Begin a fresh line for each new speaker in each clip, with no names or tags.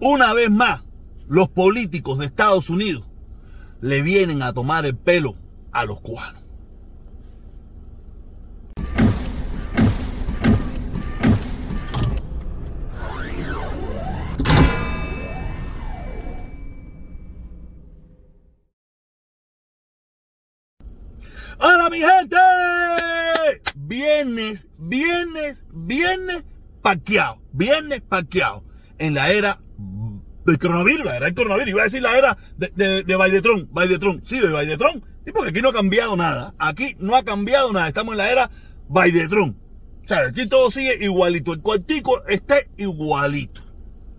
una vez más, los políticos de Estados Unidos le vienen a tomar el pelo a los cubanos. ¡Hola mi gente! Viernes, viernes, viernes paqueado. Viernes paqueado. En la era del coronavirus, la era del coronavirus. Iba a decir la era de, de, de Baidetron. Baidetron. Sí, de Baidetron. Sí, porque aquí no ha cambiado nada. Aquí no ha cambiado nada. Estamos en la era Baidetron. O sea, aquí todo sigue igualito. El cuartico está igualito.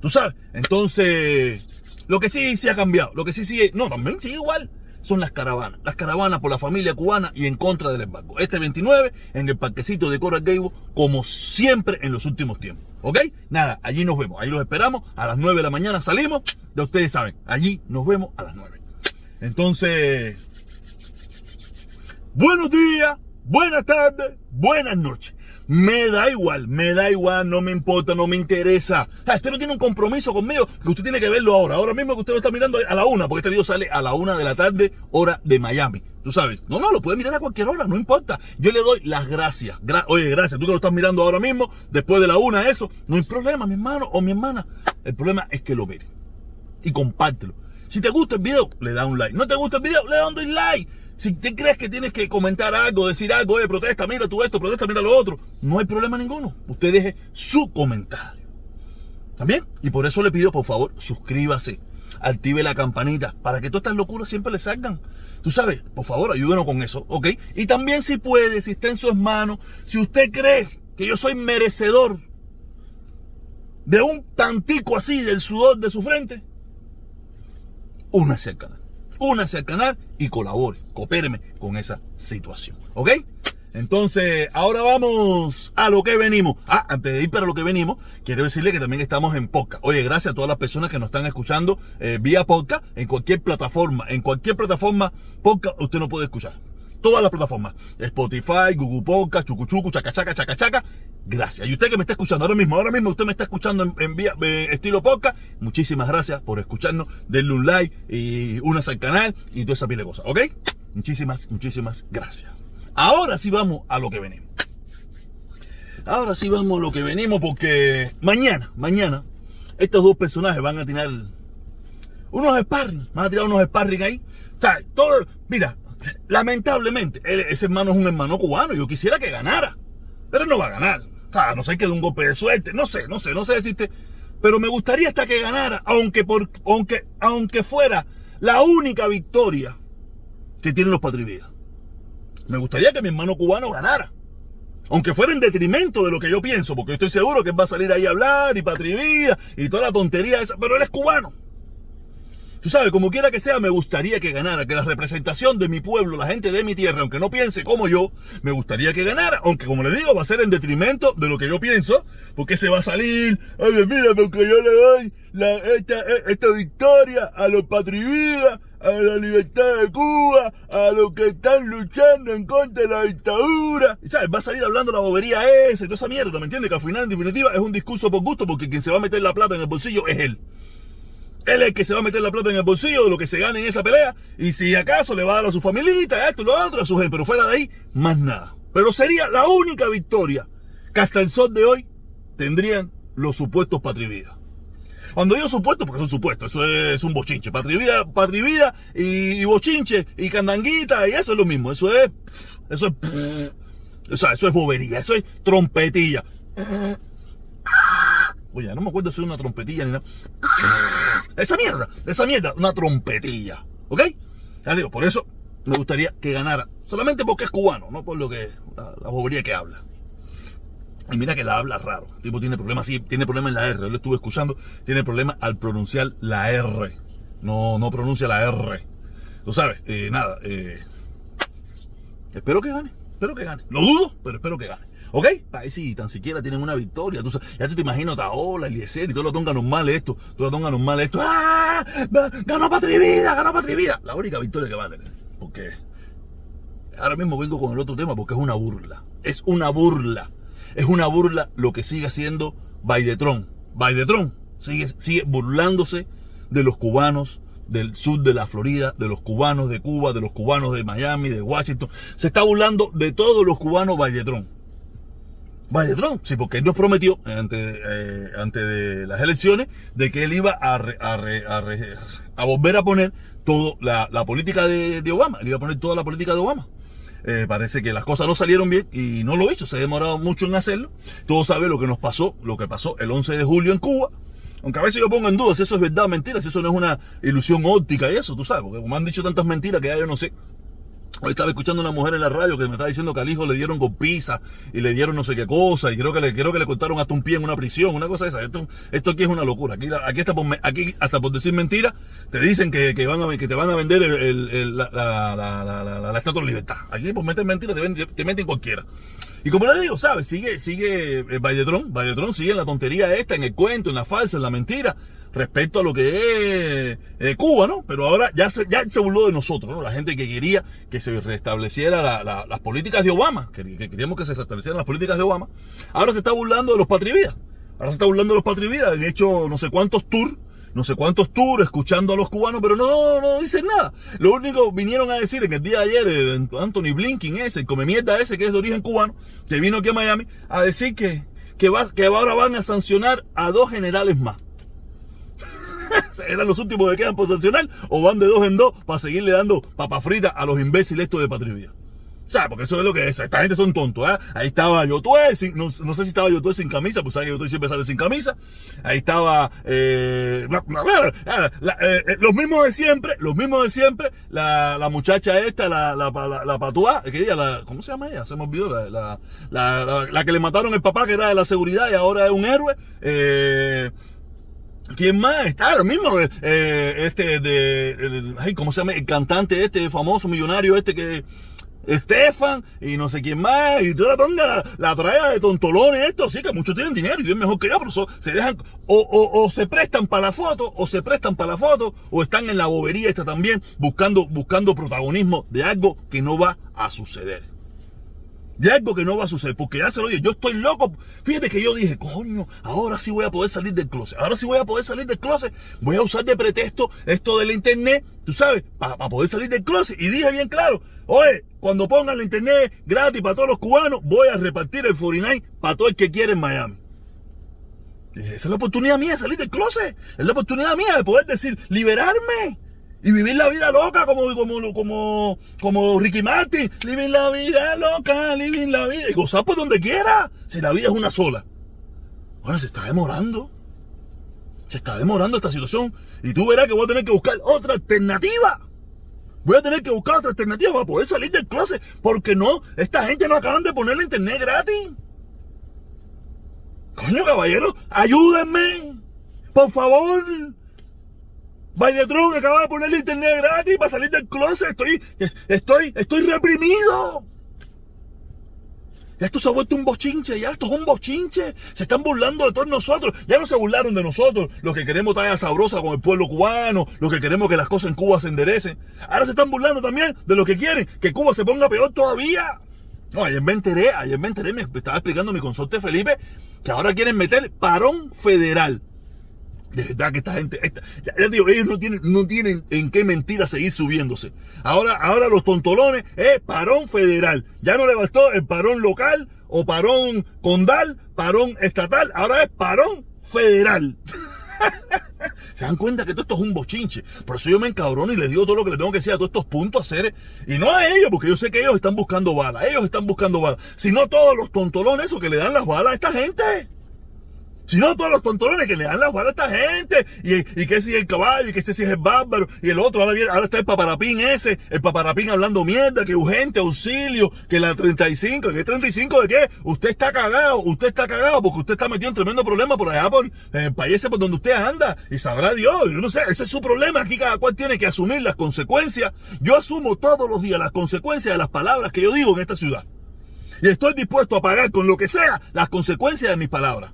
¿Tú sabes? Entonces, lo que sí sí ha cambiado. Lo que sí sigue. No, también sigue igual son las caravanas. Las caravanas por la familia cubana y en contra del embargo. Este 29 en el parquecito de Coral Gable, como siempre en los últimos tiempos. ¿Ok? Nada, allí nos vemos. Ahí los esperamos. A las 9 de la mañana salimos. Ya ustedes saben, allí nos vemos a las 9. Entonces, buenos días, buenas tardes, buenas noches. Me da igual, me da igual, no me importa, no me interesa. Ah, usted no tiene un compromiso conmigo, que usted tiene que verlo ahora. Ahora mismo que usted lo está mirando a la una, porque este video sale a la una de la tarde, hora de Miami. Tú sabes. No, no, lo puede mirar a cualquier hora, no importa. Yo le doy las gracias. Oye, gracias, tú que lo estás mirando ahora mismo, después de la una, eso. No hay problema, mi hermano o mi hermana. El problema es que lo mire. Y compártelo. Si te gusta el video, le da un like. No te gusta el video, le da un dislike. Si te crees que tienes que comentar algo, decir algo, de protesta, mira tú esto, protesta, mira lo otro, no hay problema ninguno. Usted deje su comentario. ¿También? Y por eso le pido, por favor, suscríbase, active la campanita, para que todas estas locuras siempre le salgan. Tú sabes, por favor, ayúdenos con eso, ¿ok? Y también si puede, si está en sus manos, si usted cree que yo soy merecedor de un tantico así del sudor de su frente, únase al únase al canal y colabore, coopéreme con esa situación. ¿Ok? Entonces, ahora vamos a lo que venimos. Ah, antes de ir para lo que venimos, quiero decirle que también estamos en podcast. Oye, gracias a todas las personas que nos están escuchando eh, vía podcast, en cualquier plataforma. En cualquier plataforma podcast usted no puede escuchar. Todas las plataformas. Spotify, Google Podcast, Chucuchucu, Chacachaca, Chacachaca gracias. Y usted que me está escuchando ahora mismo, ahora mismo usted me está escuchando en, vía eh, estilo podcast, muchísimas gracias por escucharnos. Denle un like y únase al canal y toda esa pila de cosas, ¿ok? Muchísimas, muchísimas gracias. Ahora sí vamos a lo que venimos. Ahora sí vamos a lo que venimos porque mañana, mañana, estos dos personajes van a tirar unos sparring, van a tirar unos sparring ahí. O sea, todo, mira, lamentablemente, ese hermano es un hermano cubano, yo quisiera que ganara, pero no va a ganar no sé que de un golpe de suerte, no sé, no sé, no sé decirte, pero me gustaría hasta que ganara, aunque, por, aunque, aunque fuera la única victoria que tienen los patrividas. Me gustaría que mi hermano cubano ganara. Aunque fuera en detrimento de lo que yo pienso, porque estoy seguro que él va a salir ahí a hablar y patrivida y toda la tontería esa, pero él es cubano. Tú sabes, como quiera que sea, me gustaría que ganara, que la representación de mi pueblo, la gente de mi tierra, aunque no piense como yo, me gustaría que ganara, aunque como le digo, va a ser en detrimento de lo que yo pienso, porque se va a salir, ay, mira, porque yo le doy esta, victoria a los patrividas, a la libertad de Cuba, a los que están luchando en contra de la dictadura. Y sabes, va a salir hablando la bobería esa y toda esa mierda, ¿me entiendes? Que al final, en definitiva, es un discurso por gusto, porque quien se va a meter la plata en el bolsillo es él. Él es el que se va a meter la plata en el bolsillo de lo que se gane en esa pelea. Y si acaso le va a dar a su familita, esto y lo otro, a su gente. Pero fuera de ahí, más nada. Pero sería la única victoria que hasta el sol de hoy tendrían los supuestos patrividas. Cuando digo supuestos, porque son supuestos, eso es un bochinche. Patrivida, patrivida y, y, bochinche y candanguita, y eso es lo mismo. Eso es. Eso es. O sea, eso es bobería, eso es trompetilla. Oye, no me acuerdo si es una trompetilla ni nada. Esa mierda, esa mierda, una trompetilla. ¿Ok? Ya digo, por eso me gustaría que ganara. Solamente porque es cubano, no por lo que. la, bobería que habla. Y mira que la habla raro. El tipo tiene problemas, sí, tiene problemas en la R. Yo lo estuve escuchando. Tiene problemas al pronunciar la R. No, no pronuncia la R. Tú sabes, eh, nada. Eh, espero que gane. Espero que gane. Lo dudo, pero espero que gane. ¿Ok? Ahí sí, tan siquiera tienen una victoria. Tú, ya tú te imaginas Taola, Eliezer y todo lo tonga normal esto. Todo lo tonga normal esto. ¡Ah! ¡Ganó Patrivida! ¡Ganó Patrivida! La única victoria que va a tener. Porque ahora mismo vengo con el otro tema porque es una burla. Es una burla. Es una burla lo que sigue haciendo Baidetron. Baidetron. Sigue, sigue burlándose de los cubanos del sur de la Florida, de los cubanos de Cuba, de los cubanos de Miami, de Washington. Se está burlando de todos los cubanos Valletrón. Valletrón, sí, porque él nos prometió antes, eh, de las elecciones de que él iba a, a, volver a poner toda la, política de, Obama. Él iba a poner toda la política de Obama. Eh, parece que las cosas no salieron bien y no lo hizo, se ha demorado mucho en hacerlo. Todos saben lo que nos pasó, lo que pasó el 11 de julio en Cuba. Aunque a veces yo pongo en duda si eso es verdad o mentira, si eso no es una ilusión óptica y eso, tú sabes, porque como han dicho tantas mentiras que ya yo no sé. Hoy estaba escuchando a una mujer en la radio que me estaba diciendo que al hijo le dieron con pizza y le dieron no sé qué cosa y creo que le, creo que le cortaron hasta un pie en una prisión, una cosa esa. Esto, esto aquí es una locura. Aquí, aquí, hasta, por, decir mentira te dicen que, que, van a, que te van a vender el, la, la, la, la, estatua de libertad. Aquí por meter mentira te, te meten cualquiera. Y como le digo, ¿sabes? Sigue, sigue eh, Valletrón, Valletrón sigue en la tontería esta, en el cuento, en la falsa, en la mentira respecto a lo que es eh, Cuba, ¿no? Pero ahora ya se, ya se burló de nosotros, ¿no? La gente que quería que se restableciera las políticas de Obama, que, queríamos que se restablecieran las políticas de Obama, ahora se está burlando de los patrividas. Ahora se está burlando de los patrividas. Han hecho no sé cuántos tours no sé cuántos tours escuchando a los cubanos, pero no, no dicen nada. Lo único vinieron a decir en el día de ayer, eh, Anthony Blinken ese, el come mierda ese que es de origen cubano, que vino aquí a Miami, a decir que, que, va, que ahora van a sancionar a dos generales más. ¿Eran los últimos que quedan por sancionar? ¿O van de dos en dos para seguirle dando papa frita a los imbéciles estos de Patria sea, porque eso es lo que es. Esta gente son tontos, ¿eh? Ahí estaba Yotué, no, no, sé si estaba Yotué sin camisa, pues sabes que Yotué siempre sale sin camisa. Ahí estaba, eh, eh, los mismos de siempre, los mismos de siempre. La, la muchacha esta, la, la, la, la patúa, que ella, la, ¿cómo se llama ella? Se me olvidó, la, la, la, la, que le mataron el papá, que era de la seguridad y ahora es un héroe. Eh, ¿Quién más? Está lo mismo, eh, este de, ay, ¿cómo se llama? El cantante este, famoso millonario este que, Estefan y no sé quién más, y toda la tonga, la, trae de tontolones, esto, sí, que muchos tienen dinero y bien mejor que yo, pero se dejan, o, se prestan para la foto, o se prestan para la foto, o están en la bobería esta también, buscando, buscando protagonismo de algo que no va a suceder de algo que no va a suceder, porque ya se lo dije, yo estoy loco. Fíjate que yo dije, coño, ahora sí voy a poder salir del closet, ahora sí voy a poder salir del closet, voy a usar de pretexto esto del internet, tú sabes, para poder salir del closet. Y dije bien claro, oye, cuando pongan el internet gratis para todos los cubanos, voy a repartir el 49 para todo el que quiere en Miami. Esa es la oportunidad mía de salir del closet, es la oportunidad mía de poder decir, liberarme y vivir la vida loca como, como, como, como Ricky Martin. Vivir la vida loca, vivir la vida. Y gozar por donde quiera. Si la vida es una sola. Bueno, se está demorando. Se está demorando esta situación. Y tú verás que voy a tener que buscar otra alternativa. Voy a tener que buscar otra alternativa para poder salir del closet. Porque no, esta gente no acaban de poner la internet gratis. Coño, caballero, ayúdenme. Por favor. Valletron acaba de poner el internet gratis para salir del closet. Estoy, estoy, estoy reprimido. Esto se ha vuelto un bochinche, ya esto es un bochinche. Se están burlando de todos nosotros. Ya no se burlaron de nosotros, los que queremos traer sabrosa con el pueblo cubano, los que queremos que las cosas en Cuba se enderecen. Ahora se están burlando también de los que quieren que Cuba se ponga peor todavía. No, ayer me enteré, ayer me enteré, me estaba explicando mi consorte Felipe, que ahora quieren meter parón federal. De verdad que esta gente, ya, digo, ellos no tienen, no tienen en qué mentira seguir subiéndose. Ahora, ahora los tontolones es parón federal. Ya no le bastó el parón local o parón condal, parón estatal, ahora es parón federal. Se dan cuenta que todo esto es un bochinche. Por eso yo me encabrono y les digo todo lo que les tengo que decir a todos estos puntos a hacer. Y no a ellos, porque yo sé que ellos están buscando balas. Ellos están buscando balas. Sino todos los tontolones, esos que le dan las balas a esta gente. Si no, todos los tontolones que le dan la bala a esta gente. Y, y que si el caballo, y que este si es el bárbaro. Y el otro, ahora, viene, ahora está el paparapín ese. El paparapín hablando mierda, que urgente, auxilio, que la 35. ¿Qué 35 de qué? Usted está cagado, usted está cagado porque usted está metido en tremendo problema por allá, por el país por donde usted anda. Y sabrá Dios, yo no sé, ese es su problema. Aquí cada cual tiene que asumir las consecuencias. Yo asumo todos los días las consecuencias de las palabras que yo digo en esta ciudad. Y estoy dispuesto a pagar con lo que sea las consecuencias de mis palabras.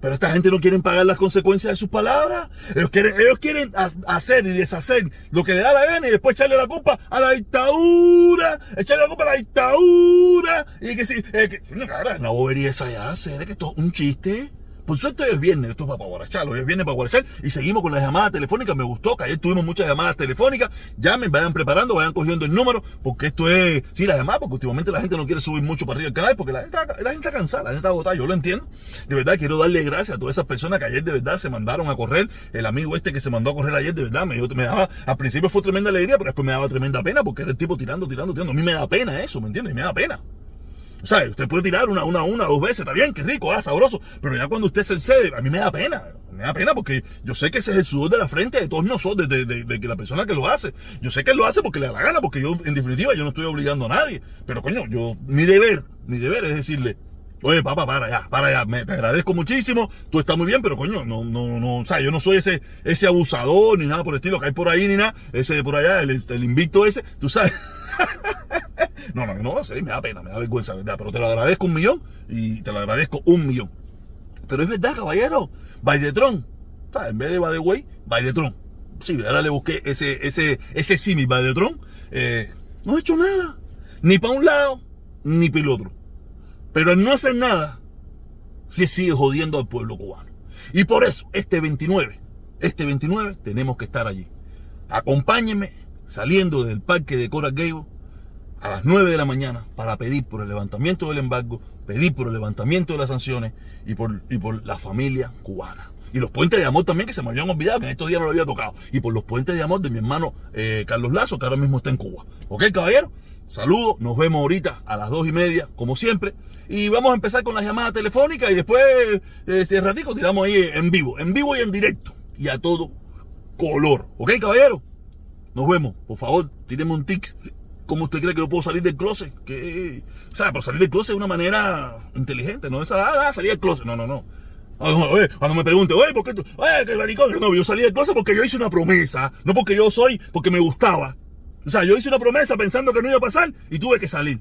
Pero esta gente no quiere pagar las consecuencias de sus palabras. Ellos quieren, ellos quieren hacer y deshacer lo que le da la gana y después echarle la culpa a la dictadura. Echarle la culpa a la dictadura. Y que si, eh, una bobería esa ya, hacer que esto es un chiste. Por suerte hoy es viernes, esto es para guarachar, hoy es viernes para guarachar y seguimos con las llamadas telefónicas. Me gustó que ayer tuvimos muchas llamadas telefónicas. Llamen, vayan preparando, vayan cogiendo el número, porque esto es, sí, las llamadas, porque últimamente la gente no quiere subir mucho para arriba el canal, porque la gente, la gente está cansada, la gente está agotada, yo lo entiendo. De verdad, quiero darle gracias a todas esas personas que ayer de verdad se mandaron a correr. El amigo este que se mandó a correr ayer, de verdad, me, me daba, al principio fue tremenda alegría, pero después me daba tremenda pena, porque era el tipo tirando, tirando, tirando. A mí me da pena eso, ¿me entiendes? Me da pena. Sea, usted puede tirar una, una, una, dos veces, está bien, qué rico, ah, sabroso. Pero ya cuando usted se excede, a mí me da pena. Me da pena porque yo sé que ese es el sudor de la frente de todos nosotros, de, de, de, la persona que lo hace. Yo sé que él lo hace porque le da la gana, porque yo, en definitiva, yo no estoy obligando a nadie. Pero coño, yo, mi deber, mi deber es decirle, Oye, papá, para allá, para allá. Me, te agradezco muchísimo. Tú estás muy bien, pero coño, no, no, no. O sea, yo no soy ese, ese abusador ni nada por el estilo que hay por ahí ni nada. Ese de por allá, el, el invicto ese. Tú sabes. No, no, no, sí, me da pena, me da vergüenza, ¿verdad? Pero te lo agradezco un millón y te lo agradezco un millón. Pero es verdad, caballero, by the Tron. En vez de by the way, by the Tron. Sí, ahora le busqué ese, ese, ese símil by the Tron. Eh, no he hecho nada. Ni para un lado, ni para el otro. Pero al no hacer nada, se sigue jodiendo al pueblo cubano. Y por eso, este 29, este 29, tenemos que estar allí. Acompáñenme saliendo del parque de Coral Gable a las 9 de la mañana para pedir por el levantamiento del embargo, pedir por el levantamiento de las sanciones y por, y por la familia cubana. Y los puentes de amor también, que se me habían olvidado, que en estos días no lo había tocado. Y por los puentes de amor de mi hermano eh, Carlos Lazo, que ahora mismo está en Cuba. ¿Ok, caballero? Saludos, nos vemos ahorita a las dos y media, como siempre. Y vamos a empezar con las llamadas telefónicas y después, este ratico, tiramos ahí en vivo, en vivo y en directo. Y a todo color. ¿Ok, caballero? Nos vemos. Por favor, tiremos un tic ¿Cómo usted cree que yo puedo salir del closet? Que, o sea, pero salir del closet de una manera inteligente, no esa, ah, ah salir del closet. No, no, no. Oye, cuando me pregunte, oye, ¿por qué tú? Oye, qué maricón. No, yo salí del closet porque yo hice una promesa, no porque yo soy, porque me gustaba. O sea, yo hice una promesa pensando que no iba a pasar y tuve que salir.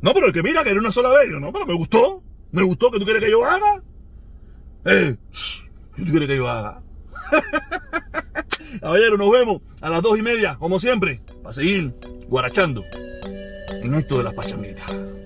No, pero el que mira que era una sola vez, no, pero me gustó. Me gustó que tú quieres que yo haga. Eh, ¿qué tú quieres que yo haga? Caballero, nos vemos a las dos y media, como siempre, para seguir guarachando en esto de las pachanguitas.